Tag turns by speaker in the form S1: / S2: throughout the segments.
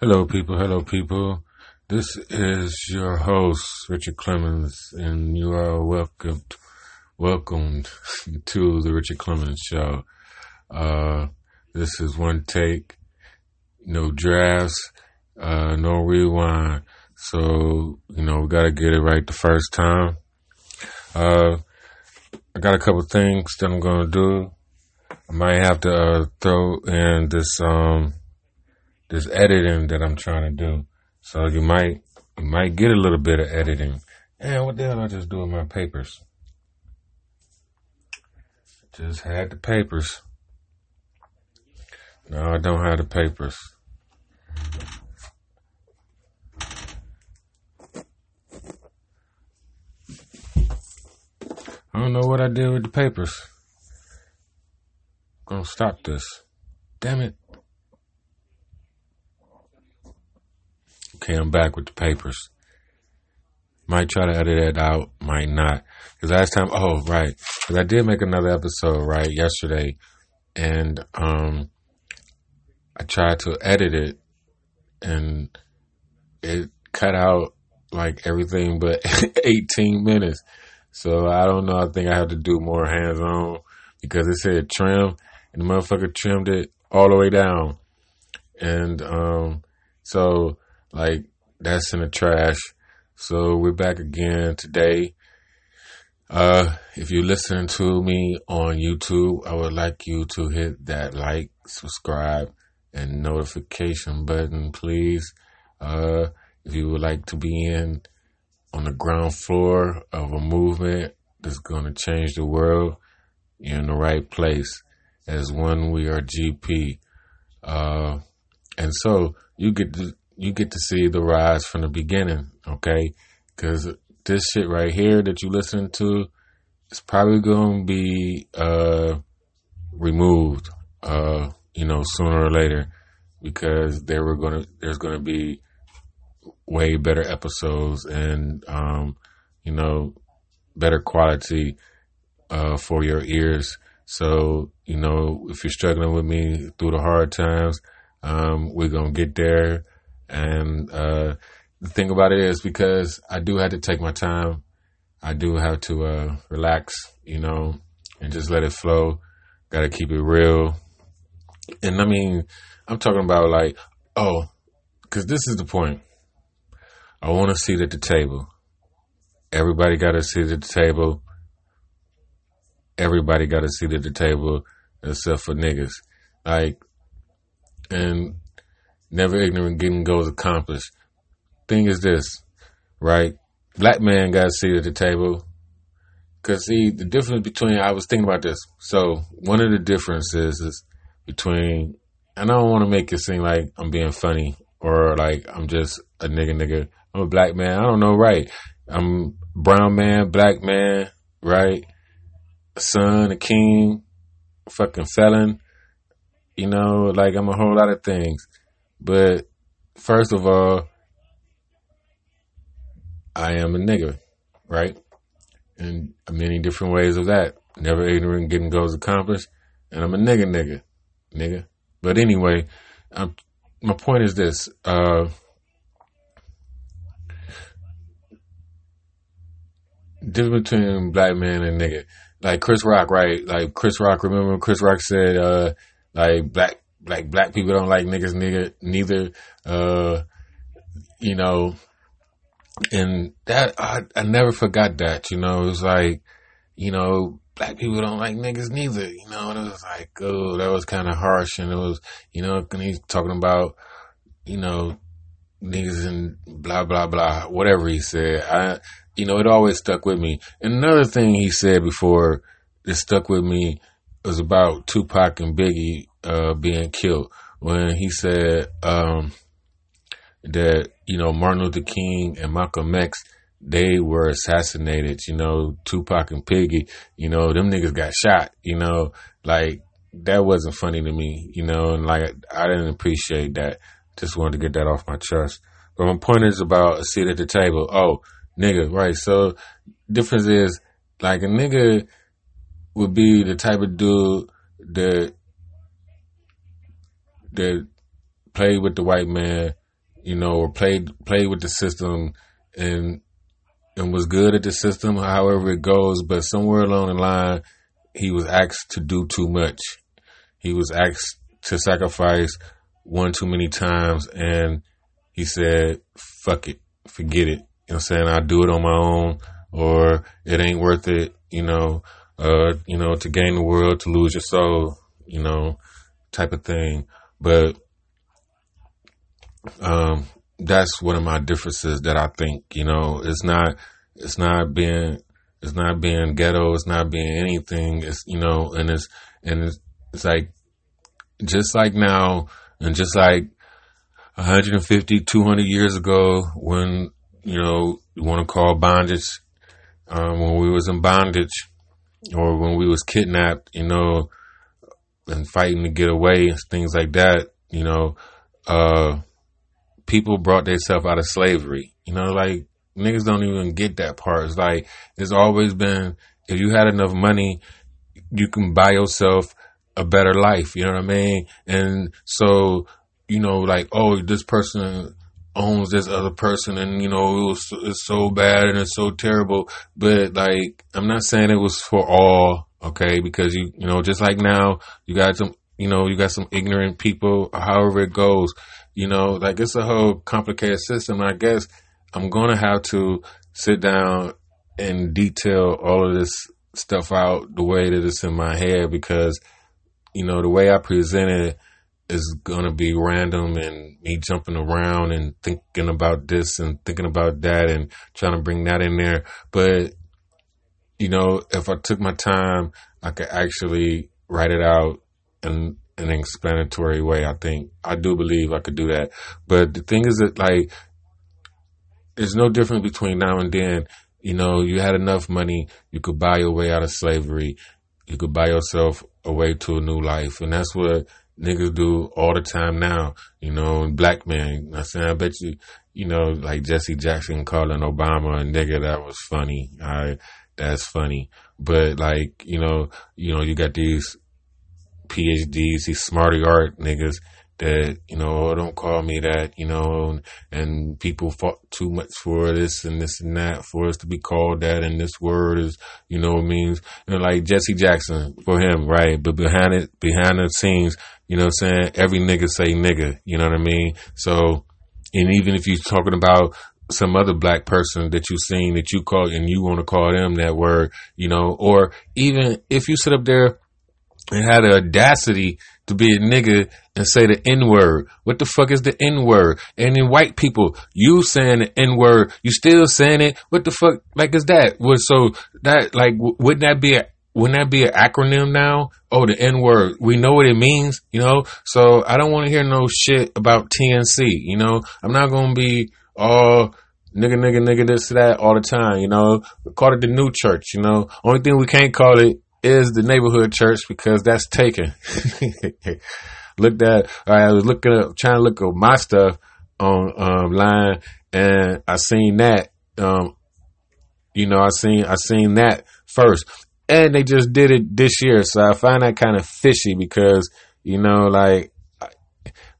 S1: Hello, people. Hello, people. This is your host, Richard Clemons, and you are welcomed, welcomed to the Richard Clemons Show. Uh, this is one take, no drafts, uh, no rewind. So, you know, we gotta get it right the first time. Uh, I got a couple things that I'm gonna do. I might have to, uh, throw in this, um, this editing that I'm trying to do. So you might you might get a little bit of editing. And what the hell I just do with my papers? Just had the papers. No, I don't have the papers. I don't know what I did with the papers. I'm gonna stop this. Damn it. Okay, I'm back with the papers. Might try to edit that out, might not. Because last time, oh, right. Because I did make another episode, right, yesterday. And um, I tried to edit it, and it cut out like everything but 18 minutes. So I don't know. I think I have to do more hands on because it said trim, and the motherfucker trimmed it all the way down. And um, so like that's in the trash. So we're back again today. Uh, if you're listening to me on YouTube, I would like you to hit that like, subscribe, and notification button, please. Uh, if you would like to be in on the ground floor of a movement that's going to change the world, you're in the right place. As one, we are GP. Uh, and so you get you get to see the rise from the beginning, okay? Because this shit right here that you listen to is probably going to be uh, removed, uh, you know, sooner or later, because there were to there's going to be way better episodes and um, you know better quality uh, for your ears. So you know, if you're struggling with me through the hard times, um, we're gonna get there and uh, the thing about it is because I do have to take my time, I do have to uh, relax, you know, and just let it flow. Got to keep it real. And I mean, I'm talking about like, oh, because this is the point. I want to sit at the table. Everybody got to sit at the table. Everybody got to sit at the table except for niggas. Like, and Never ignorant, getting goals accomplished. Thing is this, right? Black man got a seat at the table. Cause see, the difference between, I was thinking about this. So one of the differences is between, and I don't want to make it seem like I'm being funny or like I'm just a nigga nigga. I'm a black man. I don't know, right? I'm brown man, black man, right? A son, a king, a fucking felon. You know, like I'm a whole lot of things. But first of all, I am a nigga, right? And many different ways of that. Never ignorant, getting goals accomplished. And I'm a nigga, nigga, nigga. But anyway, I'm, my point is this. Uh, difference between black man and nigga. Like Chris Rock, right? Like Chris Rock, remember Chris Rock said, uh, like black like black people don't like niggas nigga neither uh you know and that I, I never forgot that you know it was like you know black people don't like niggas neither you know and it was like oh that was kind of harsh and it was you know and he's talking about you know niggas and blah blah blah whatever he said. I you know it always stuck with me. And another thing he said before that stuck with me was about tupac and biggie uh, being killed when he said um, that you know Martin Luther King and Malcolm X they were assassinated. You know Tupac and Biggie. You know them niggas got shot. You know like that wasn't funny to me. You know and like I didn't appreciate that. Just wanted to get that off my chest. But my point is about a seat at the table. Oh, nigga, right? So difference is like a nigga would be the type of dude that that played with the white man you know, or played played with the system and and was good at the system, however it goes. But somewhere along the line, he was asked to do too much. He was asked to sacrifice one too many times, and he said, "Fuck it, forget it." You know, I'm saying I'll do it on my own, or it ain't worth it. You know, uh, you know, to gain the world, to lose your soul. You know, type of thing. But um, that's one of my differences that I think, you know, it's not, it's not being, it's not being ghetto. It's not being anything. It's, you know, and it's, and it's, it's like, just like now and just like 150, 200 years ago when, you know, you want to call bondage, um, when we was in bondage or when we was kidnapped, you know, and fighting to get away and things like that, you know, uh, people brought themselves out of slavery. You know, like niggas don't even get that part. It's like it's always been if you had enough money, you can buy yourself a better life. You know what I mean? And so you know, like oh, this person owns this other person, and you know it was it's so bad and it's so terrible. But like, I'm not saying it was for all. Okay, because you you know just like now you got some you know you got some ignorant people. However it goes, you know, like it's a whole complicated system. I guess I'm going to have to sit down and detail all of this stuff out the way that it's in my head because, you know, the way I present it is going to be random and me jumping around and thinking about this and thinking about that and trying to bring that in there. But, you know, if I took my time, I could actually write it out in an explanatory way. I think I do believe I could do that. But the thing is that like, there's no difference between now and then. You know, you had enough money, you could buy your way out of slavery. You could buy yourself a way to a new life, and that's what niggas do all the time now. You know, black men. I said, I bet you, you know, like Jesse Jackson calling Obama a nigga. That was funny. I, that's funny. But like, you know, you know, you got these PhDs, these smarty art niggas that, you know, oh, don't call me that, you know, and and people fought too much for this and this and that for us to be called that and this word is, you know, means, you know, like Jesse Jackson for him, right? But behind it, behind the scenes, you know what I'm saying? Every nigga say nigga, you know what I mean? So, and even if you're talking about some other black person that you've seen that you call and you want to call them that word, you know, or even if you sit up there and had the audacity to be a nigga and say the N word. What the fuck is the N word? And then white people, you saying the N word, you still saying it. What the fuck? Like is that? Was so that like wouldn't that be a wouldn't that be an acronym now? Oh, the N word. We know what it means, you know. So I don't want to hear no shit about TNC. You know, I'm not gonna be all nigga, nigga, nigga, this, that all the time. You know, We call it the new church. You know, only thing we can't call it is the neighborhood church because that's taken. Looked at, I was looking up, trying to look up my stuff on um, line, and I seen that. Um, you know, I seen I seen that first, and they just did it this year, so I find that kind of fishy because you know, like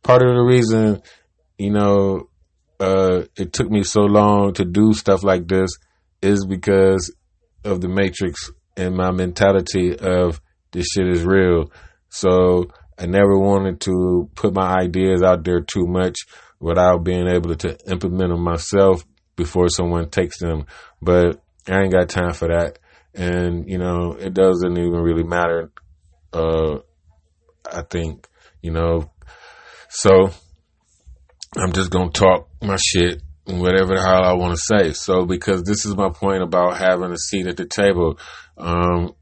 S1: part of the reason, you know, uh, it took me so long to do stuff like this is because of the Matrix and my mentality of this shit is real. So I never wanted to put my ideas out there too much without being able to implement them myself before someone takes them. But I ain't got time for that. And, you know, it doesn't even really matter. Uh, I think, you know, so I'm just to talk my shit whatever the hell I want to say. So, because this is my point about having a seat at the table. Um,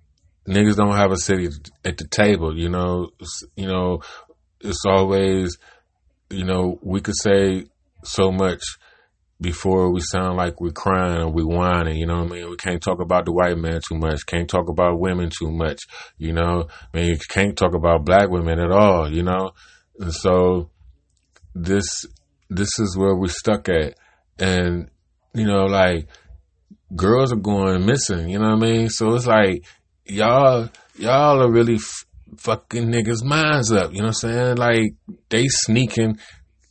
S1: niggas don't have a seat at the table, you know, you know, it's always, you know, we could say so much before we sound like we're crying or we whining, you know what I mean? We can't talk about the white man too much, can't talk about women too much, you know? I mean, you can't talk about black women at all, you know? And so this, this is where we're stuck at. And, you know, like, girls are going missing, you know what I mean? So it's like, y'all, y'all are really f- fucking niggas' minds up, you know what I'm saying? Like, they sneaking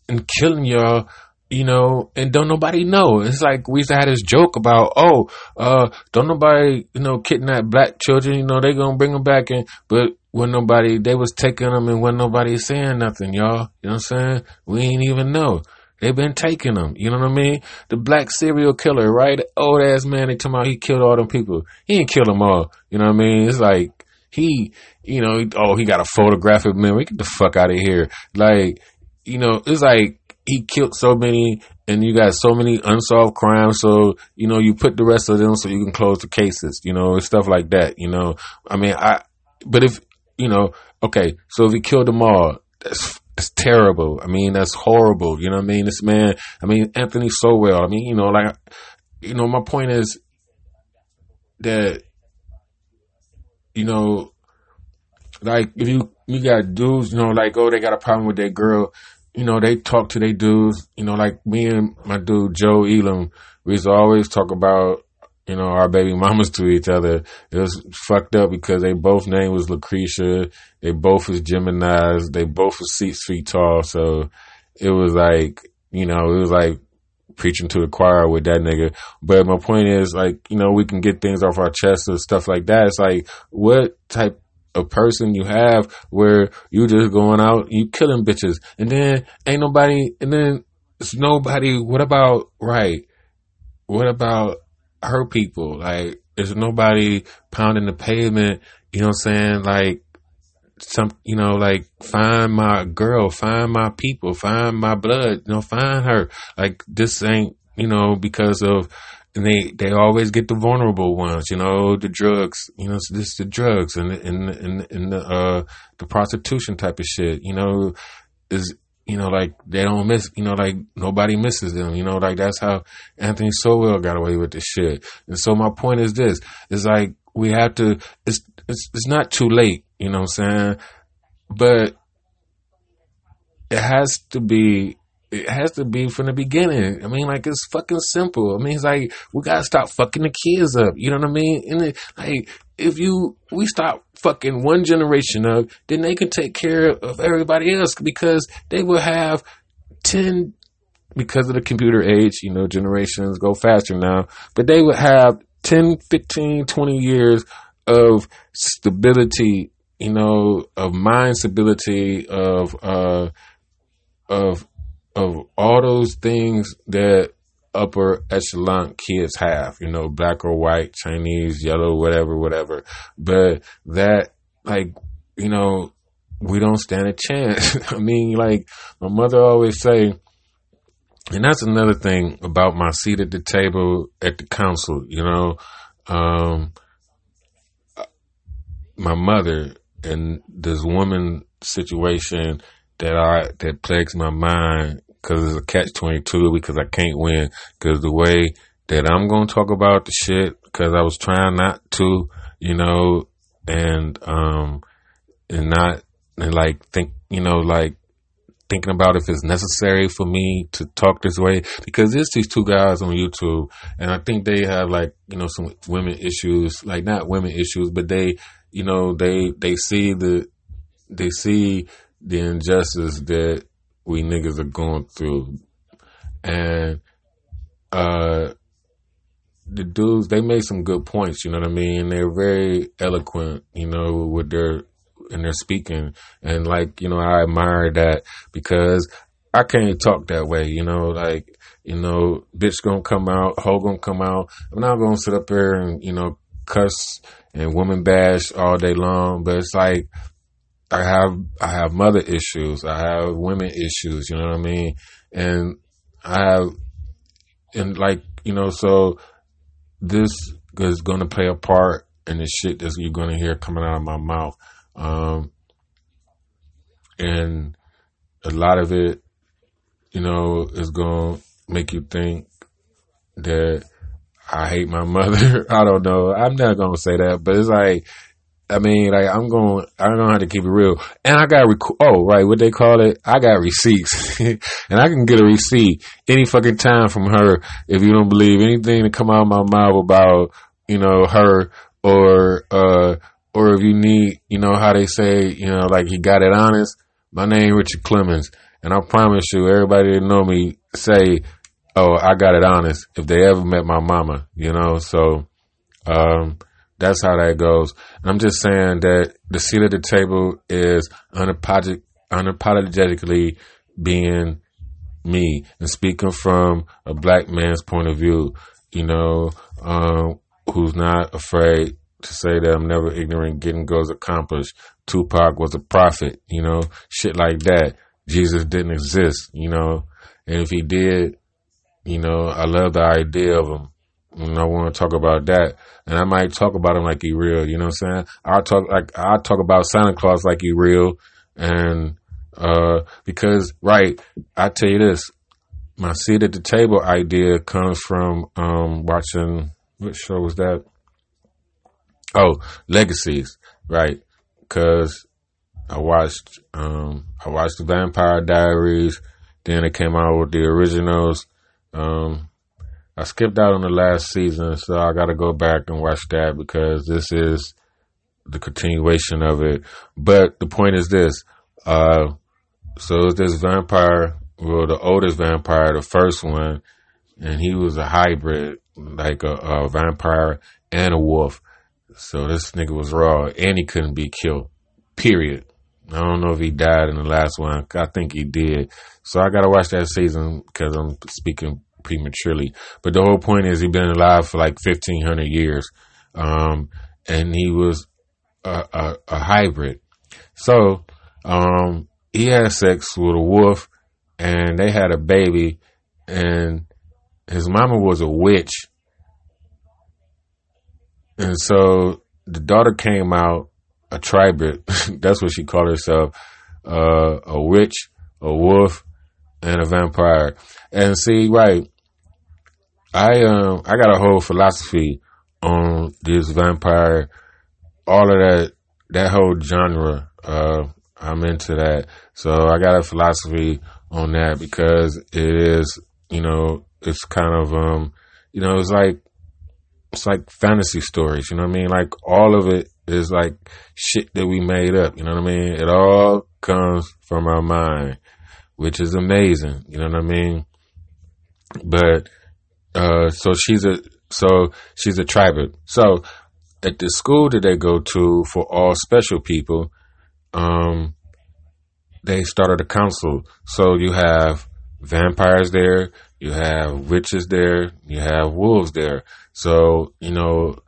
S1: and killing y'all you know, and don't nobody know. It's like we used to have this joke about, oh, uh, don't nobody, you know, kidnap black children. You know, they gonna bring them back in, but when nobody, they was taking them and when nobody saying nothing, y'all. You know what I'm saying? We ain't even know. They've been taking them. You know what I mean? The black serial killer, right? Old ass man, they talking about he killed all them people. He ain't kill them all. You know what I mean? It's like he, you know, oh, he got a photographic memory. Get the fuck out of here. Like, you know, it's like he killed so many and you got so many unsolved crimes. So, you know, you put the rest of them so you can close the cases, you know, stuff like that, you know. I mean, I, but if, you know, okay, so if he killed them all, that's, that's terrible. I mean, that's horrible. You know what I mean? This man, I mean, Anthony Sowell. I mean, you know, like, you know, my point is that, you know, like if you you got dudes, you know, like oh they got a problem with their girl, you know, they talk to their dudes, you know, like me and my dude Joe Elam, we used to always talk about, you know, our baby mamas to each other. It was fucked up because they both name was Lucretia, they both was Gemini's, they both was six feet tall, so it was like, you know, it was like preaching to the choir with that nigga. But my point is, like, you know, we can get things off our chest and stuff like that. It's like, what type a person you have where you just going out, you killing bitches, and then ain't nobody, and then it's nobody. What about right? What about her people? Like, there's nobody pounding the pavement? You know what I'm saying? Like, some, you know, like find my girl, find my people, find my blood, you know, find her. Like, this ain't, you know, because of and they they always get the vulnerable ones, you know, the drugs, you know, it's just the drugs and and and, and the uh the prostitution type of shit, you know, is you know like they don't miss, you know, like nobody misses them, you know, like that's how Anthony Sowell got away with this shit. And so my point is this: is like we have to. It's it's it's not too late, you know what I'm saying, but it has to be it has to be from the beginning. I mean, like it's fucking simple. I mean, it's like we gotta stop fucking the kids up. You know what I mean? And it, like, if you we stop fucking one generation up, then they can take care of everybody else because they will have ten. Because of the computer age, you know, generations go faster now, but they would have 10, 15, 20 years of stability, you know, of mind stability, of, uh, of of all those things that upper echelon kids have, you know, black or white, Chinese, yellow, whatever, whatever. But that, like, you know, we don't stand a chance. I mean, like, my mother always say, and that's another thing about my seat at the table at the council, you know, um, my mother and this woman situation that I that plagues my mind because it's a catch twenty two because I can't win. Because the way that I'm gonna talk about the shit because I was trying not to, you know, and um and not and like think you know like thinking about if it's necessary for me to talk this way. Because there's these two guys on YouTube and I think they have like you know some women issues like not women issues but they you know they they see the they see the injustice that we niggas are going through. And uh the dudes they made some good points, you know what I mean? They're very eloquent, you know, with their and their speaking. And like, you know, I admire that because I can't talk that way, you know, like, you know, bitch gonna come out, hoe gonna come out. I'm not gonna sit up here and, you know, cuss and woman bash all day long, but it's like I have I have mother issues. I have women issues. You know what I mean? And I have and like you know, so this is going to play a part in the shit that you're going to hear coming out of my mouth. Um, and a lot of it, you know, is going to make you think that I hate my mother. I don't know. I'm not going to say that, but it's like I mean, like I'm going, I'm gonna have to keep it real. And I got, rec- oh, right, what they call it? I got receipts, and I can get a receipt any fucking time from her if you don't believe anything to come out of my mouth about, you know, her or, uh, or if you need, you know, how they say, you know, like he got it honest. My name Richard Clemons, And I promise you, everybody that know me say, "Oh, I got it honest." If they ever met my mama, you know, so um, that's how that goes. I'm just saying that the seat at the table is unapolog- unapologetically being me and speaking from a black man's point of view, you know, um, who's not afraid to say that I'm never ignorant, getting goals accomplished. Tupac was a prophet, you know, shit like that. Jesus didn't exist, you know, and if he did, you know, I love the idea of him. And I want to talk about that. And I might talk about him like he real, you know what I'm saying? I'll talk like I'll talk about Santa Claus like he real and uh because right, I tell you this, my seat at the table idea comes from um watching what show was that? Oh, Legacies, right? Because I watched um I watched the Vampire Diaries, then it came out with the originals. Um I skipped out on the last season, so I got to go back and watch that because this is the continuation of it. But the point is this: uh, so this vampire, well, the oldest vampire, the first one, and he was a hybrid, like a, a vampire and a wolf. So this nigga was raw, and he couldn't be killed. Period. I don't know if he died in the last one. I think he did. So I gotta watch that season because I'm speaking prematurely. But the whole point is he's been alive for like 1500 years. Um, and he was a, a, a hybrid. So, um, he had sex with a wolf and they had a baby and his mama was a witch. And so the daughter came out a tribrid. That's what she called herself. Uh, a witch, a wolf, and a vampire. And see, right, I um I got a whole philosophy on this vampire, all of that that whole genre. Uh, I'm into that, so I got a philosophy on that because it is, you know, it's kind of um, you know, it's like it's like fantasy stories. You know what I mean? Like all of it is like shit that we made up. You know what I mean? It all comes from our mind, which is amazing. You know what I mean? But uh, so she's a so she's a tribrid. So at the school that they go to for all special people, um, they started a council. So you have vampires there, you have witches there, you have wolves there. So you know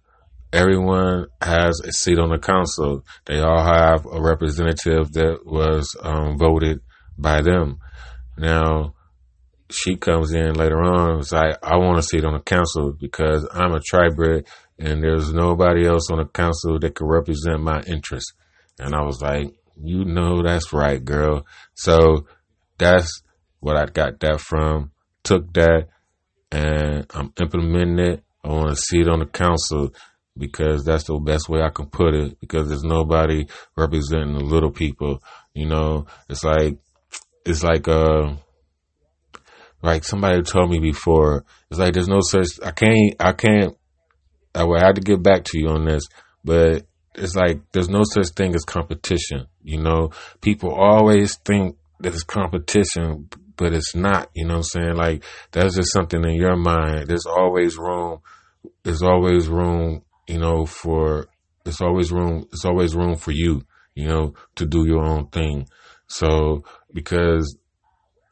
S1: everyone has a seat on the council. They all have a representative that was um, voted by them. Now she comes in later on. It's like, I want to sit on the council because I'm a tribrid and there's nobody else on the council that could represent my interests. And I was like, you know, that's right, girl. So that's what I got that from. Took that and I'm implementing it. I want to see it on the council because that's the best way I can put it because there's nobody representing the little people. You know, it's like, it's like, uh, like somebody told me before, it's like there's no such. I can't. I can't. I would have to get back to you on this, but it's like there's no such thing as competition. You know, people always think that it's competition, but it's not. You know what I'm saying? Like that's just something in your mind. There's always room. There's always room. You know, for there's always room. There's always room for you. You know, to do your own thing. So because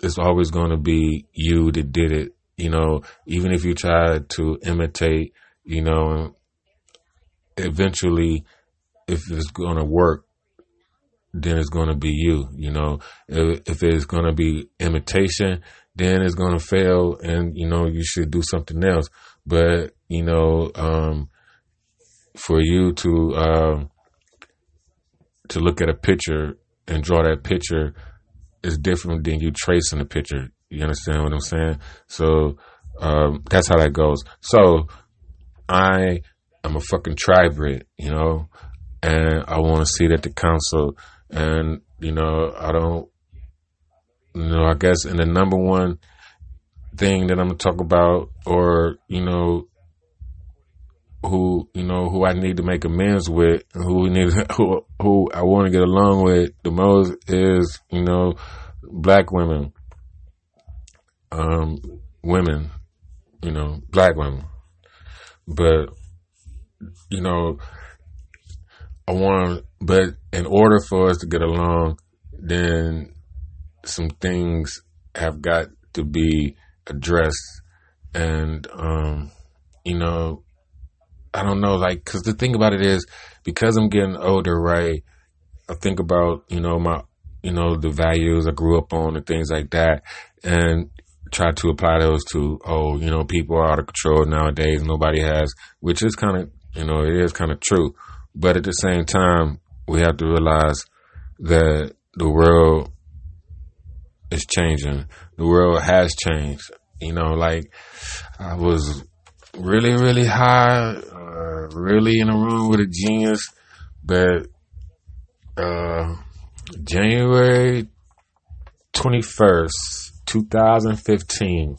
S1: it's always going to be you that did it. You know, even if you try to imitate, you know, eventually, if it's going to work, then it's going to be you. You know, if, if it's going to be imitation, then it's going to fail, and you know you should do something else. But you know, um, for you to um, to look at a picture and draw that picture is different than you tracing the picture. You understand what I'm saying? So um, that's how that goes. So I am a fucking tribrid, you know, and I want to see that the council, and you know, I don't, you know, I guess in the number one thing that I'm gonna talk about, or you know, who you know who I need to make amends with, who need who who I want to get along with the most is you know black women, um, women, you know, black women. But, you know, I want, but in order for us to get along, then some things have got to be addressed. And, um, you know, I don't know, like, cause the thing about it is, because I'm getting older, right? I think about, you know, my, you know, the values I grew up on and things like that. And try to apply those to, oh, you know, people are out of control nowadays. Nobody has, which is kind of, you know, it is kind of true. But at the same time, we have to realize that the world is changing. The world has changed. You know, like I was really, really high, uh, really in a room with a genius, but uh, January 21st, 2015,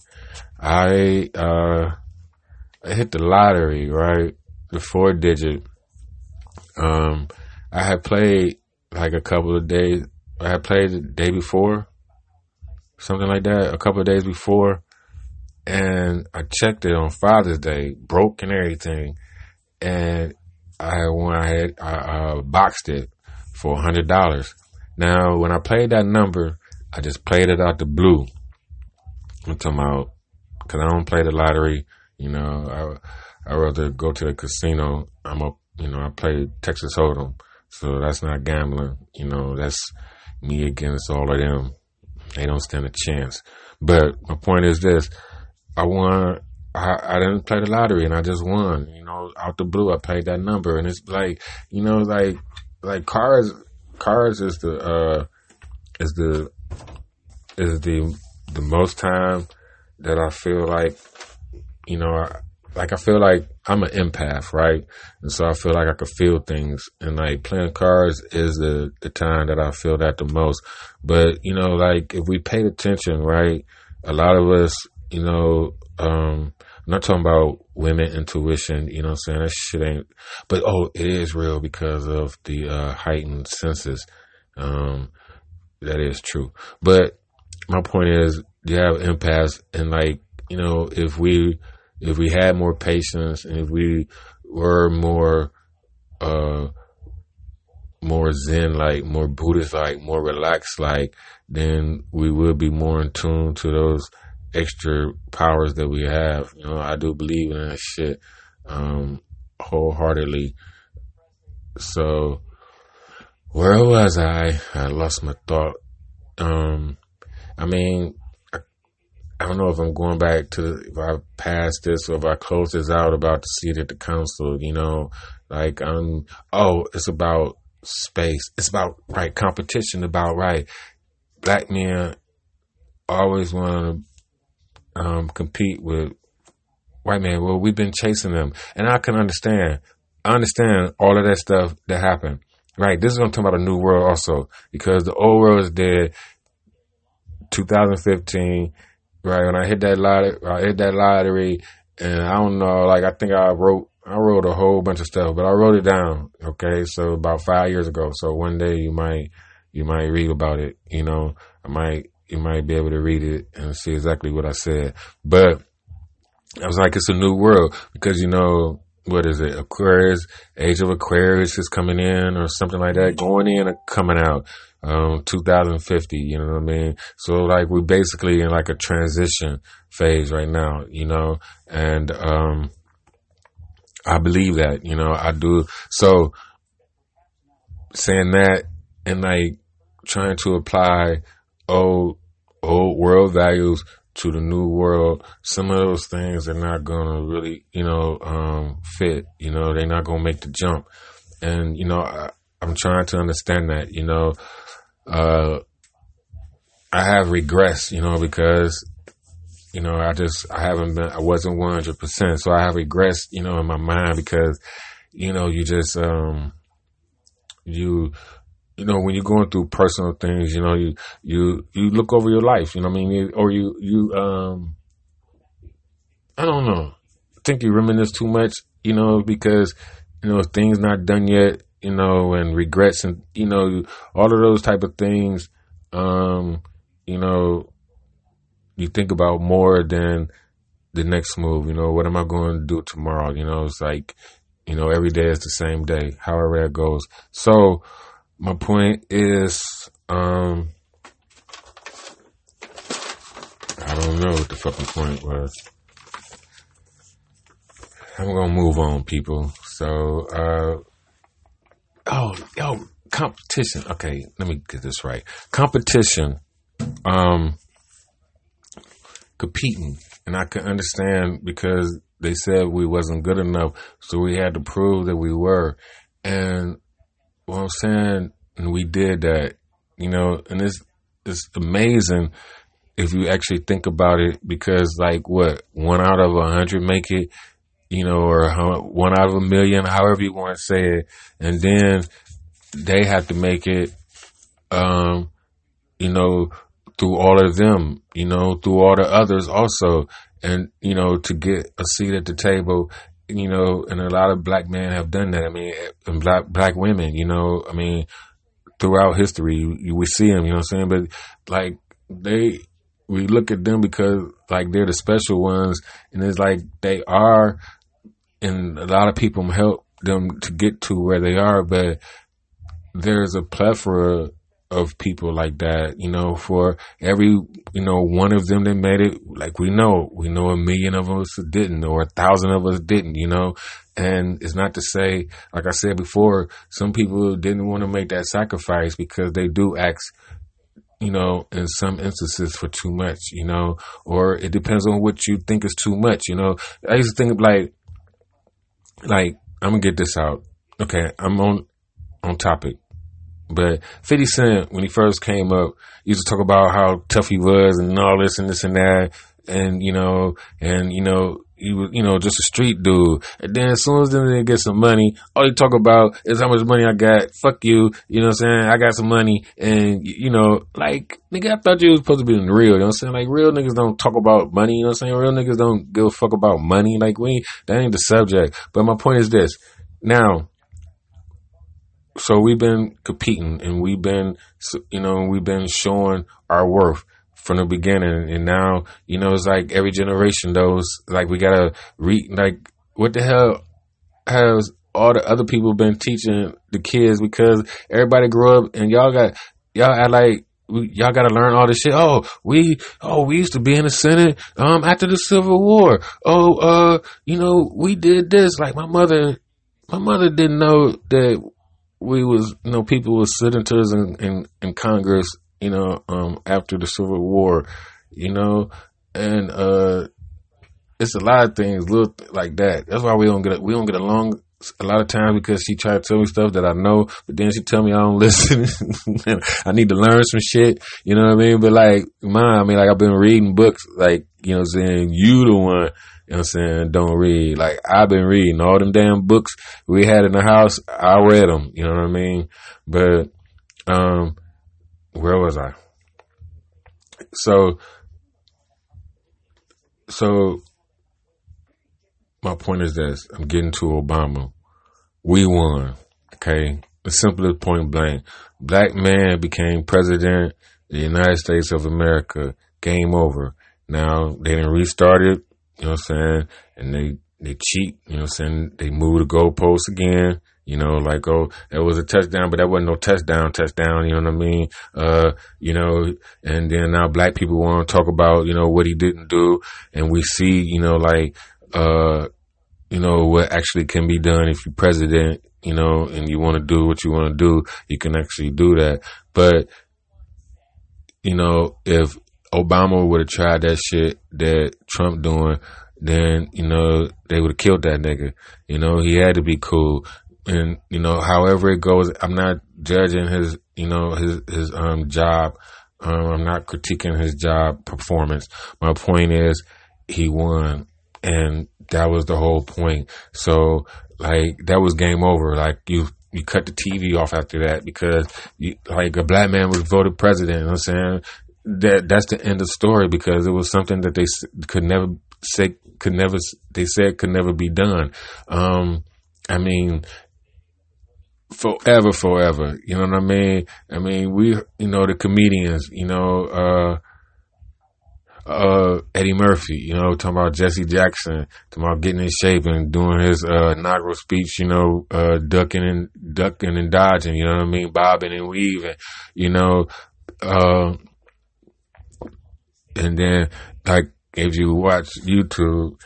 S1: I uh, I hit the lottery, right? The four digit. Um, I had played like a couple of days. I had played the day before, something like that, a couple of days before, and I checked it on Father's Day, broke and everything, and I when I had I uh, boxed it for a hundred dollars. Now, when I played that number, I just played it out the blue. I'm talking about because I don't play the lottery. You know, I I rather go to the casino. I'm a you know I play Texas Hold'em, so that's not gambling. You know, that's me against all of them. They don't stand a chance. But my point is this: I won. I, I didn't play the lottery and I just won. You know, out the blue, I played that number, and it's like you know, like like cars. Cars is the uh is the is the the most time that I feel like you know I, like I feel like I'm an empath, right? And so I feel like I can feel things, and like playing cards is the the time that I feel that the most. But you know, like if we paid attention, right, a lot of us, you know, um, I'm not talking about women intuition, you know what I'm saying? That shit ain't, but oh, it is real because of the uh, heightened senses. Um, that is true. But my point is, you have empaths, and like, you know, if we, if we had more patience and if we were more, uh, more Zen like, more Buddhist like, more relaxed like, then we would be more in tune to those extra powers that we have. You know, I do believe in that shit um, wholeheartedly. So, where was I? I lost my thought. Um, I mean, I, don't know if I'm going back to if I passed this or if I close this out about the seat at the council. You know, like I'm. Oh, it's about space. It's about right competition. About right. Black men always want to um, compete with white men. Well, we've been chasing them, and I can understand. I understand all of that stuff that happened. Right. This is going to talk about a new world also because the old world is dead. 2015. Right. When I hit that lottery, I hit that lottery, and I don't know. Like I think I wrote. I wrote a whole bunch of stuff, but I wrote it down. Okay, so about five years ago. So one day you might you might read about it. You know, I might you might be able to read it and see exactly what I said. But I was like, it's a new world because you know what is it? Aquarius, Age of Aquarius is coming in or something like that, going in and coming out. Um, 2050, you know what I mean? So like we're basically in like a transition phase right now, you know, and, um, I believe that, you know, I do. So saying that and like trying to apply old old world values to the new world, some of those things are not gonna really, you know, um, fit. You know, they're not gonna make the jump. And you know, I, am trying to understand that. You know, uh, I have regressed. You know, because you know, I just I haven't been, I wasn't 100. percent So I have regressed. You know, in my mind because you know, you just um, you you know, when you're going through personal things, you know, you, you, you look over your life, you know I mean? Or you, you, um, I don't know, I think you reminisce too much, you know, because, you know, things not done yet, you know, and regrets and, you know, all of those type of things, um, you know, you think about more than the next move. You know, what am I going to do tomorrow? You know, it's like, you know, every day is the same day, however that goes. So my point is, um, I don't know what the fucking point was. I'm gonna move on, people. So, uh, oh, yo, competition. Okay, let me get this right. Competition, um, competing, and I can understand because they said we wasn't good enough, so we had to prove that we were. And what I'm saying, and we did that, you know, and it's it's amazing if you actually think about it, because like what one out of a hundred make it, you know, or one out of a million, however you want to say it, and then they have to make it, um, you know, through all of them, you know, through all the others also, and you know, to get a seat at the table, you know, and a lot of black men have done that. I mean, and black black women, you know, I mean, throughout history, we see them, you know what I'm saying? But like they, we look at them because like they're the special ones, and it's like they are, and a lot of people help them to get to where they are, but there's a plethora of people like that, you know, for every, you know, one of them that made it, like we know, we know a million of us didn't, or a thousand of us didn't, you know, and it's not to say, like I said before, some people didn't want to make that sacrifice because they do ask, you know, in some instances for too much, you know, or it depends on what you think is too much, you know. I used to think like, like, I'm gonna get this out. Okay, I'm on, on topic. But 50 Cent, when he first came up, used to talk about how tough he was and all this and this and that. And, you know, and, you know, he was, you know, just a street dude. And then as soon as then they get some money, all he talk about is how much money I got. Fuck you. You know what I'm saying? I got some money. And, you know, like, nigga, I thought you was supposed to be real. You know what I'm saying? Like, real niggas don't talk about money. You know what I'm saying? Real niggas don't give a fuck about money. Like, we, that ain't the subject. But my point is this. Now, so we've been competing and we've been, you know, we've been showing our worth from the beginning. And now, you know, it's like every generation those, like we gotta read, like, what the hell has all the other people been teaching the kids because everybody grew up and y'all got, y'all act like, y'all got to learn all this shit. Oh, we, oh, we used to be in the Senate, um, after the Civil War. Oh, uh, you know, we did this. Like my mother, my mother didn't know that we was, you know, people were senators in, in, in Congress, you know, um, after the Civil War, you know, and, uh, it's a lot of things look like that. That's why we don't get, we don't get along a lot of times because she tried to tell me stuff that I know, but then she tell me I don't listen. I need to learn some shit. You know what I mean? But like, mine, I mean, like I've been reading books, like, you know saying? You the one you know what I'm saying? Don't read. Like, I've been reading all them damn books we had in the house. I read them. You know what I mean? But, um, where was I? So, so my point is this. I'm getting to Obama. We won. Okay. The simplest point blank. Black man became president of the United States of America. Game over. Now they didn't restart it. You know what I'm saying? And they, they cheat, you know what I'm saying? They move the goalposts again. You know, like, oh, that was a touchdown, but that wasn't no touchdown, touchdown, you know what I mean? Uh, you know, and then now black people want to talk about, you know, what he didn't do. And we see, you know, like, uh, you know, what actually can be done if you're president, you know, and you want to do what you want to do, you can actually do that. But, you know, if Obama would have tried that shit that Trump doing, then, you know, they would have killed that nigga. You know, he had to be cool. And, you know, however it goes, I'm not judging his, you know, his, his, um, job. Um, I'm not critiquing his job performance. My point is he won and that was the whole point. So like that was game over. Like you, you cut the TV off after that because you, like a black man was voted president. You know what I'm saying? That that's the end of the story because it was something that they could never say could never they said could never be done. Um, I mean, forever, forever. You know what I mean? I mean, we, you know, the comedians, you know, uh, uh, Eddie Murphy, you know, talking about Jesse Jackson, talking about getting in shape and doing his, uh, inaugural speech, you know, uh, ducking and, ducking and dodging, you know what I mean? Bobbing and weaving, you know, uh, and then, like, if you watch YouTube,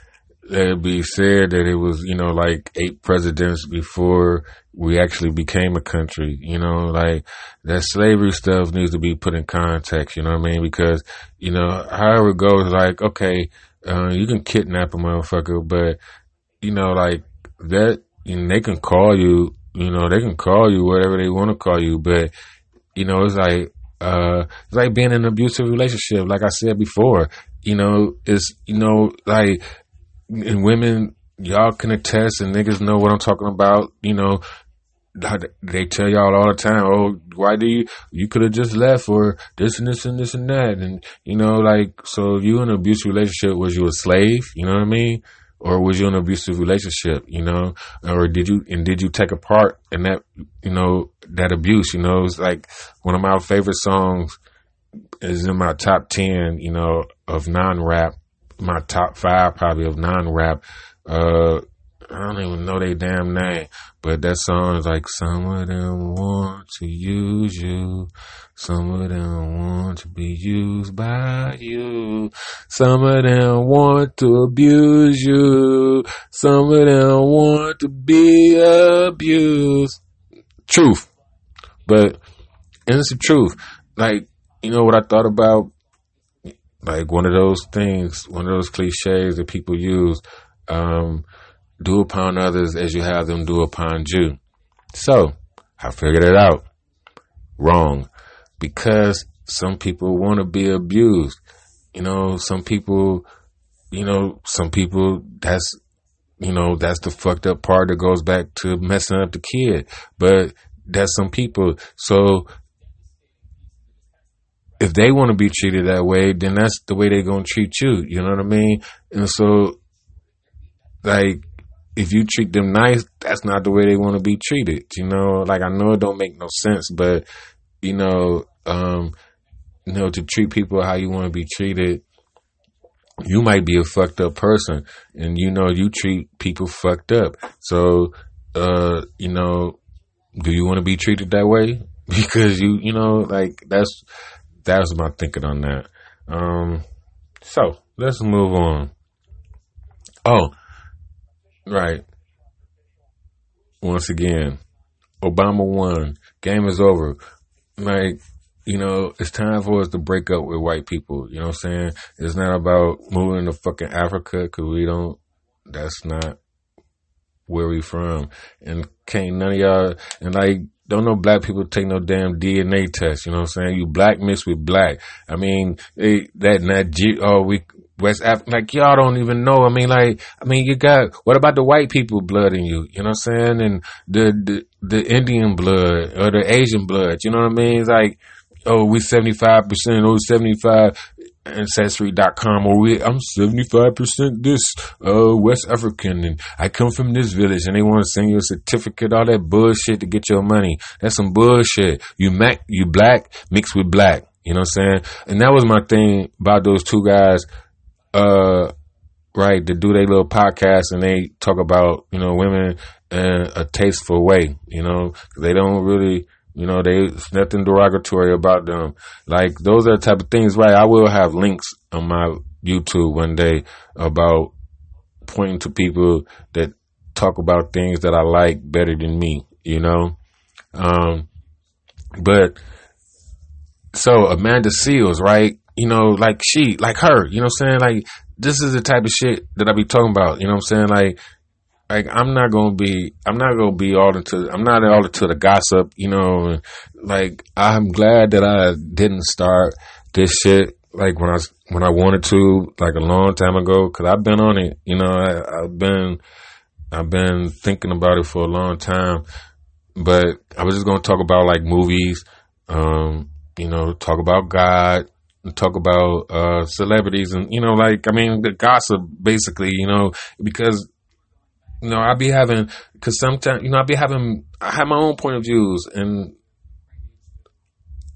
S1: it'd be said that it was, you know, like eight presidents before we actually became a country, you know, like that slavery stuff needs to be put in context, you know what I mean? Because, you know, however it goes, like, okay, uh, you can kidnap a motherfucker, but, you know, like that, you know, they can call you, you know, they can call you whatever they want to call you, but, you know, it's like, uh, like being in an abusive relationship. Like I said before, you know, it's, you know, like, and women, y'all can attest and niggas know what I'm talking about, you know, they tell y'all all the time, oh, why do you, you could have just left for this and this and this and that. And, you know, like, so if you in an abusive relationship, was you a slave? You know what I mean? Or was you in an abusive relationship, you know? Or did you, and did you take a part in that, you know, that abuse, you know? It's like one of my favorite songs is in my top 10, you know, of non rap, my top five probably of non rap. Uh, I don't even know their damn name, but that song is like some of them want to use you, some of them want to be used by you, some of them want to abuse you, some of them want to be abused. Truth, but and it's the truth. Like you know what I thought about, like one of those things, one of those cliches that people use. Um, do upon others as you have them do upon you. So I figured it out. Wrong. Because some people want to be abused. You know, some people, you know, some people that's, you know, that's the fucked up part that goes back to messing up the kid. But that's some people. So if they want to be treated that way, then that's the way they're going to treat you. You know what I mean? And so, like, if you treat them nice, that's not the way they want to be treated. You know, like I know it don't make no sense, but you know, um, you know, to treat people how you want to be treated, you might be a fucked up person, and you know you treat people fucked up. So, uh, you know, do you want to be treated that way? Because you, you know, like that's that's my thinking on that. Um, so let's move on. Oh, Right. Once again, Obama won. Game is over. Like, you know, it's time for us to break up with white people. You know what I'm saying? It's not about moving to fucking Africa because we don't, that's not where we from. And can't none of y'all, and like, don't know black people take no damn DNA test. You know what I'm saying? You black mixed with black. I mean, they, that, G, oh, we, West Africa, like y'all don't even know. I mean, like, I mean, you got, what about the white people blood in you? You know what I'm saying? And the, the, the Indian blood or the Asian blood, you know what I mean? It's like, oh, we 75%, oh, 75 ancestry.com or we, I'm 75% this, uh, West African and I come from this village and they want to send you a certificate, all that bullshit to get your money. That's some bullshit. You mac, you black mixed with black. You know what I'm saying? And that was my thing about those two guys uh, right, to do their little podcast and they talk about, you know, women in a tasteful way, you know, they don't really, you know, they, nothing derogatory about them. Like, those are the type of things, right? I will have links on my YouTube one day about pointing to people that talk about things that I like better than me, you know? Um, but, so Amanda Seales, right? You know, like she, like her, you know what I'm saying? Like, this is the type of shit that I be talking about, you know what I'm saying? Like, like I'm not gonna be, I'm not gonna be all into, I'm not all into the gossip, you know. Like I'm glad that I didn't start this shit like when I when I wanted to, like a long time ago, because I've been on it, you know. I, I've been I've been thinking about it for a long time, but I was just gonna talk about like movies, um, you know, talk about God, talk about uh, celebrities and you know like I mean the gossip basically you know because you know, I be having, cause sometimes, you know, I be having, I have my own point of views and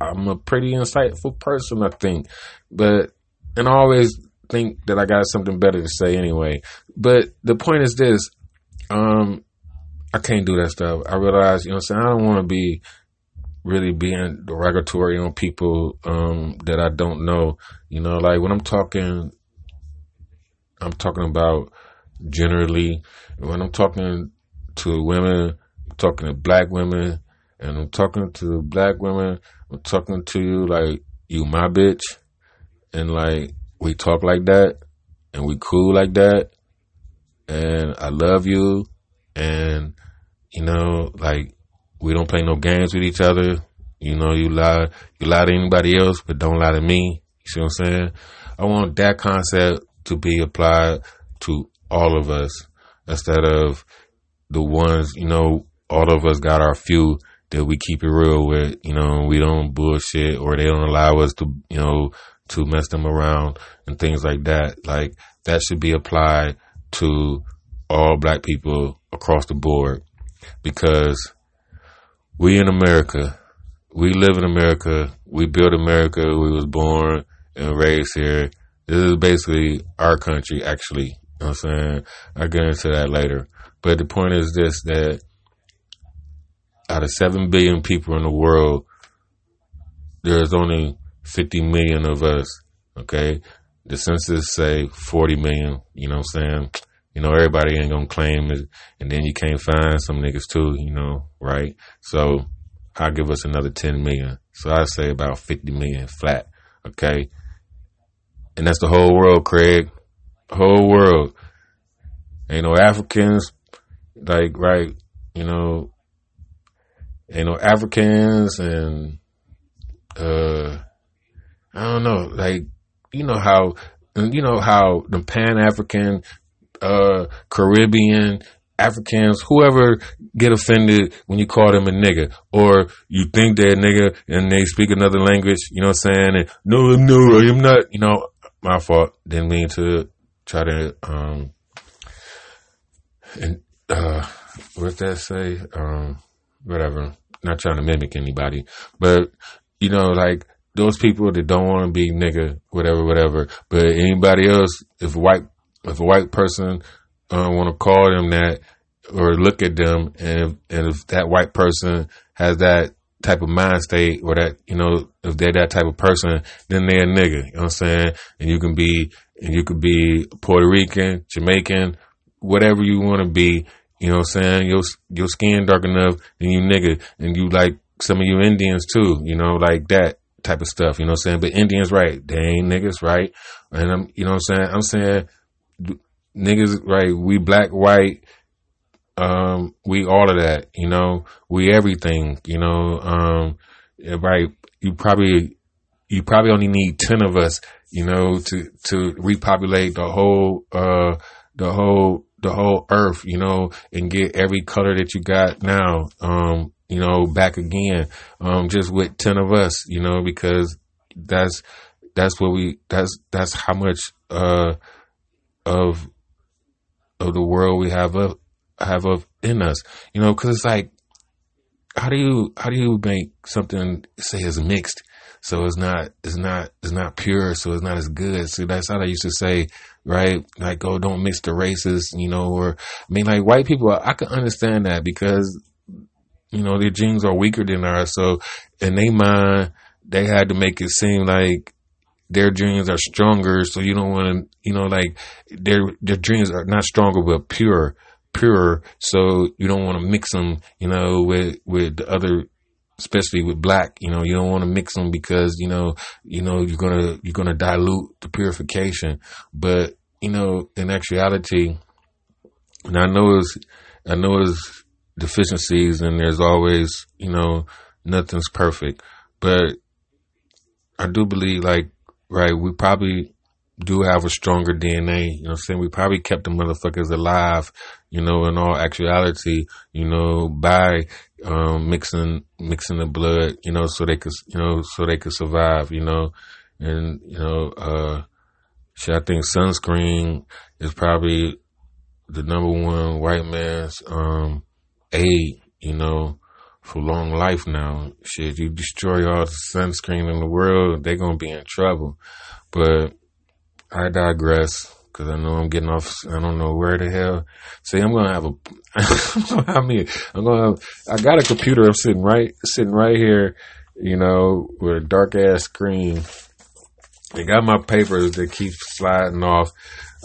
S1: I'm a pretty insightful person, I think, but, and I always think that I got something better to say anyway. But the point is this, um, I can't do that stuff. I realize, you know I'm saying? I don't want to be really being derogatory on people, um, that I don't know. You know, like when I'm talking, I'm talking about generally, when I'm talking to women, I'm talking to black women, and I'm talking to black women, I'm talking to you like you my bitch, and like we talk like that, and we cool like that, and I love you, and you know, like we don't play no games with each other. You know, you lie, you lie to anybody else, but don't lie to me. You see what I'm saying? I want that concept to be applied to all of us instead of the ones, you know, all of us got our few that we keep it real with, you know, we don't bullshit or they don't allow us to, you know, to mess them around and things like that. Like that should be applied to all black people across the board because we in America, we live in America, we built America, we was born and raised here. This is basically our country, actually. You know what I'm saying? I'll get into that later. But the point is this, that out of 7 billion people in the world, there's only 50 million of us, okay? The census say 40 million, you know what I'm saying? You know, everybody ain't gonna claim it, and then you can't find some niggas too, you know, right? So I'll give us another 10 million. So I say about 50 million flat, okay? And that's the whole world, Craig. Whole world. Ain't no Africans, like, right, you know, ain't no Africans and, uh, I don't know, like, you know how, you know how the Pan African uh, Caribbean, Africans, whoever get offended when you call them a nigga, or you think they're a nigga and they speak another language, you know what I'm saying? And, no, no, I'm not, you know, my fault. Didn't mean to try to, um, and, uh, what's that say? Um, whatever. Not trying to mimic anybody, but, you know, like, those people that don't want to be nigga, whatever, whatever. But anybody else, if white if a white person uh, want to call them that or look at them, and and if that white person has that type of mind state or that you know if they're that type of person, then they're a nigga. You know what I'm saying? And you can be and you could be Puerto Rican, Jamaican, whatever you want to be. You know what I'm saying? Your your skin dark enough, and you nigga, and you like some of you Indians too. You know, like that type of stuff. You know what I'm saying? But Indians, right? They ain't niggas, right? And I'm, you know what I'm saying? I'm saying niggas, right? We black, white, um, we all of that, you know, we everything, you know, um, right? You probably, you probably only need 10 of us, you know, to, to repopulate the whole, uh, the whole, the whole earth, you know, and get every color that you got now, um, you know, back again, um, just with 10 of us, you know, because that's, that's what we, that's, that's how much, uh, of of the world we have of have of in us. You know, because it's like, how do you how do you make something say is mixed? So it's not it's not it's not pure. So it's not as good. So that's how they used to say, right? Like, oh, don't mix the races. You know, or I mean, like white people, I can understand that because you know their genes are weaker than ours. So in their mind, they had to make it seem like their dreams are stronger. So you don't want to, you know, like their their dreams are not stronger, but pure, pure. So you don't want to mix them, you know, with with the other, especially with black. You know, you don't want to mix them because you know, you know, you're gonna you're gonna dilute the purification. But you know, in actuality, and I know it's I know it's deficiencies, and there's always, you know, nothing's perfect, but I do believe like right? We probably do have a stronger DNA. You know what I'm saying? We probably kept the motherfuckers alive, you know, in all actuality, you know, by um, mixing mixing the blood, you know, so they could you know, so they could survive, you know. And, you know, uh shit, I think sunscreen is probably the number one white man's um, aid, you know, for long life now. Shit, you destroy all the sunscreen in the world, they're gonna be in trouble. But I digress because I know I'm getting off. I don't know where the hell. See, I'm gonna have a. I mean, I'm gonna. Have, I got a computer. I'm sitting right, sitting right here. You know, with a dark ass screen. I got my papers that keep sliding off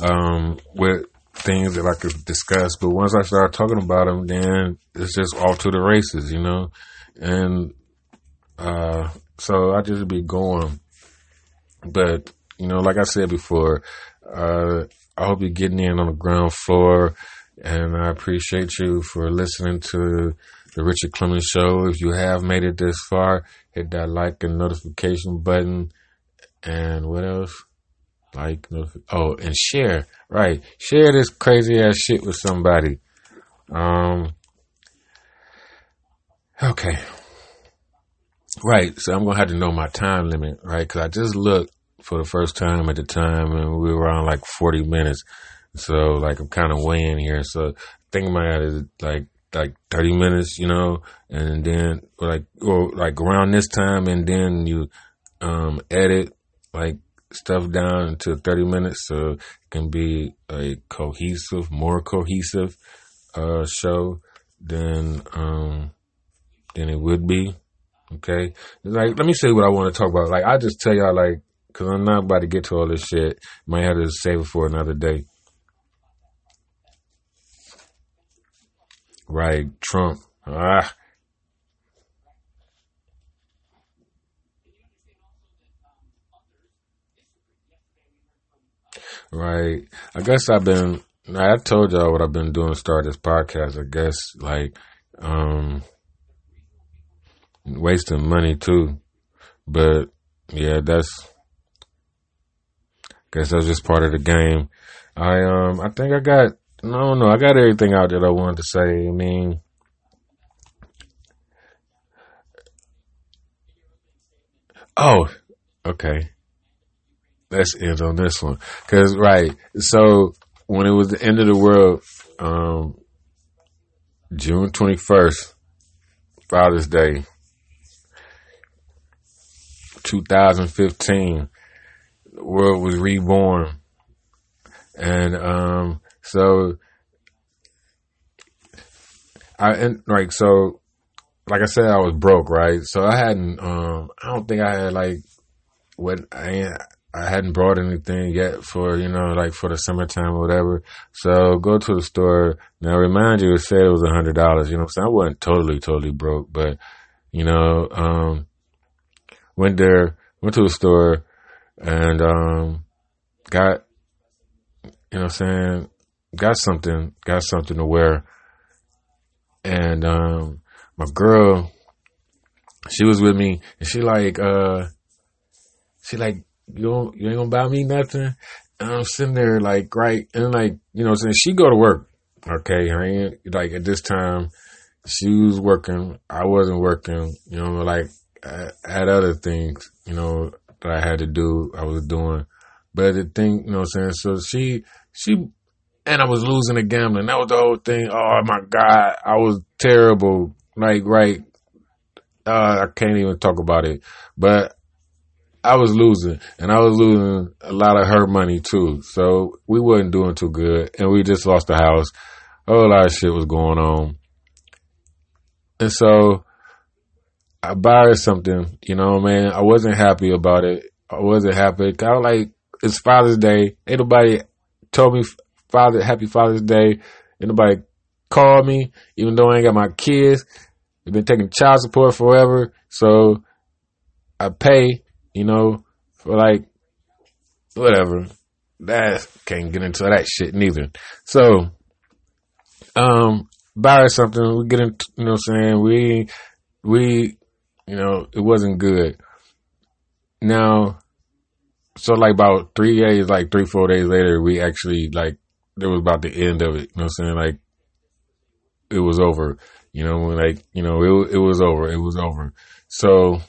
S1: um, with things that I could discuss. But once I start talking about them, then it's just off to the races, you know. And uh, so I just be going. But you know, like I said before, uh, I hope you're getting in on the ground floor, and I appreciate you for listening to the Richard Clemons Show. If you have made it this far, hit that like and notification button, and what else? Like, oh, and share. Right, share this crazy ass shit with somebody. Um. Okay. Right, so I'm gonna have to know my time limit, right? Because I just looked for the first time at the time, and we were on like 40 minutes. So like I'm kind of weighing here. So think about it is like like 30 minutes, you know, and then like or like around this time, and then you um edit like stuff down to 30 minutes so it can be a cohesive, more cohesive uh show than um than it would be. Okay, like let me say what I want to talk about. Like I just tell y'all like because I'm not about to get to all this shit. Might have to save it for another day. Right, Trump. Ah. Right. I guess I've been I told y'all what I've been doing to start this podcast. I guess like um wasting money too. But yeah, that's I guess that's just part of the game. I um I think I got I don't know, I got everything out that I wanted to say. I mean Oh, okay. Let's end on this one. Cause right, so when it was the end of the world, um June twenty first, Father's Day, 2015 the world was reborn. And um, so I and like so like I said I was broke, right? So I hadn't um I don't think I had like what I I hadn't brought anything yet for, you know, like for the summertime or whatever. So go to the store. Now remind you, it said it was a hundred dollars, you know, so I wasn't totally, totally broke, but you know, um, went there, went to the store, and um, got you know I'm saying got something got something to wear and um, my girl she was with me and she like uh she like you don't you ain't gonna buy me nothing and I'm sitting there like right and like you know saying she go to work okay I ain't like at this time she was working I wasn't working you know like I had other things you know that I had to do, I was doing. But the thing, you know what I'm saying? So she, she, and I was losing the gambling. That was the whole thing. Oh my God. I was terrible. Like, right. Uh, I can't even talk about it, but I was losing and I was losing a lot of her money too. So we wasn't doing too good and we just lost the house. A whole lot of shit was going on. And so I buy her something, you know, man. I wasn't happy about it. I wasn't happy. I was like, it's Father's Day. Ain't nobody told me Father, Happy Father's Day. Ain't nobody called me, even though I ain't got my kids. They've been taking child support forever. So I pay, you know, for like, whatever. That can't get into that shit neither. So, um, buy something. We get into, you know what I'm saying? We, we you know, it wasn't good. Now, so like about three days, like three, four days later, we actually like, it was about the end of it. You know what I'm saying? Like, it was over. You know, like, you know, it, it was over. It was over. So,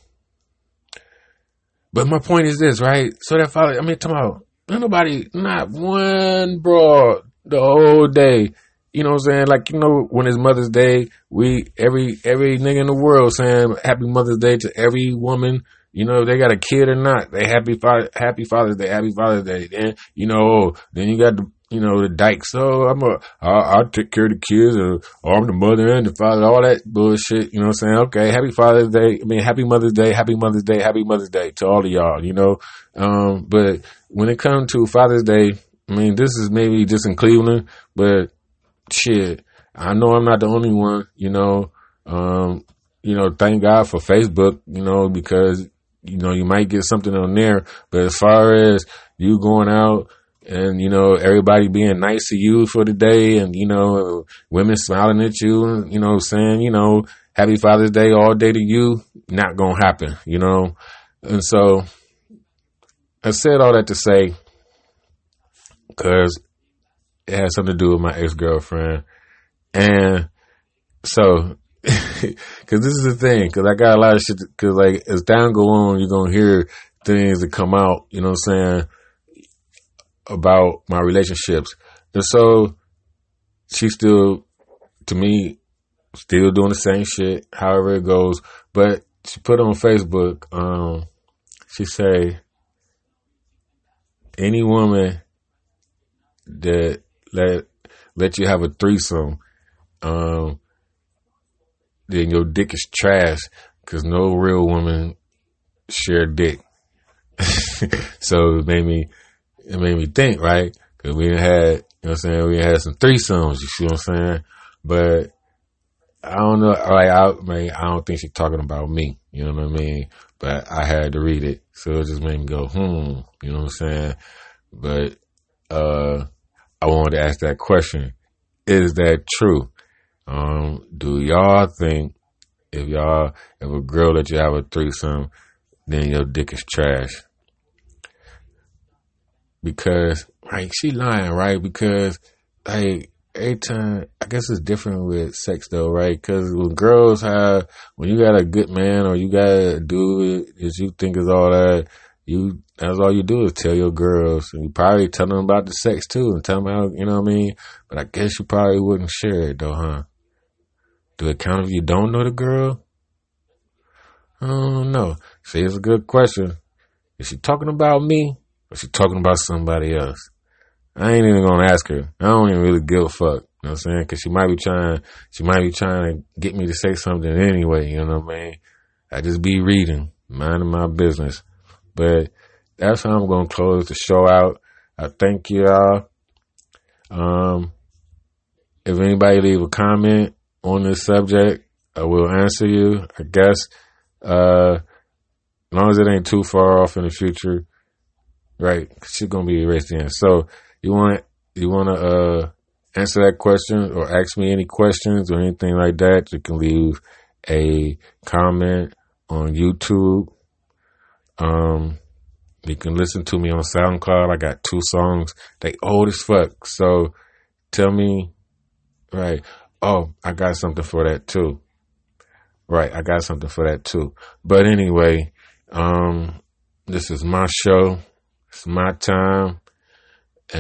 S1: but my point is this, right? So that father, I mean, talking about, nobody, not one broad the whole day. You know what I'm saying? Like, you know, when it's Mother's Day, we, every, every nigga in the world saying happy Mother's Day to every woman. You know, if they got a kid or not, they happy, father, happy Father's Day, happy Father's Day. Then, you know, then you got the, you know, the dykes. So I'm a, I'll, I'll take care of the kids or, or I'm the mother and the father, all that bullshit. You know what I'm saying? Okay. Happy Father's Day. I mean, happy Mother's Day, happy Mother's Day, happy Mother's Day to all of y'all, you know? Um, but when it comes to Father's Day, I mean, this is maybe just in Cleveland, but shit, I know I'm not the only one, you know. Um, you know, thank God for Facebook, you know, because, you know, you might get something on there. But as far as you going out and, you know, everybody being nice to you for the day and, you know, women smiling at you, and you know, saying, you know, happy Father's Day all day to you, not to happen, you know. And so I said all that to say, because it has something to do with my ex girlfriend. And so, cause this is the thing, cause I got a lot of shit, cause like as time go on, you're gonna hear things that come out, you know what I'm saying, about my relationships. And so she's still, to me, still doing the same shit, however it goes. But she put on Facebook, um, she say, any woman that let let you have a threesome, um, then your dick is trash because no real woman share dick. so it made me it made me think, right? Because we had, you know what I'm saying, we had some threesomes, you see what I'm saying? But I don't know, like, I, mean, I don't think she's talking about me, you know what I mean? But I had to read it, so it just made me go, hmm, you know what I'm saying? But, uh, I wanted to ask that question. Is that true? Um, do y'all think if y'all, if a girl let you have a threesome, then your dick is trash? Because, like, she lying, right? Because, like, every time, I guess it's different with sex though, right? Because when girls have, when you got a good man or you got a dude that you think is all that, you that's all you do is tell your girls. And you probably tell them about the sex too and tell them how, you know what I mean? But I guess you probably wouldn't share it though, huh? Do it count if you don't know the girl? I don't know. See, it's a good question. Is she talking about me or is she talking about somebody else? I ain't even gonna ask her. I don't even really give a fuck. You know what I'm saying? Cause she might be trying, she might be trying to get me to say something anyway. You know what I mean? I just be reading, minding my business. But that's how I'm to close the show out. I thank you all. Um, if anybody leave a comment on this subject, I will answer you. I guess, uh, as long as it ain't too far off in the future, right? She's gonna be erased in. So you want you want to uh answer that question or ask me any questions or anything like that? You can leave a comment on YouTube. Um, you can listen to me on SoundCloud. I got two songs. They old as fuck. So tell me, right. Oh, I got something for that too. Right. I got something for that too. But anyway, um, this is my show. It's my time.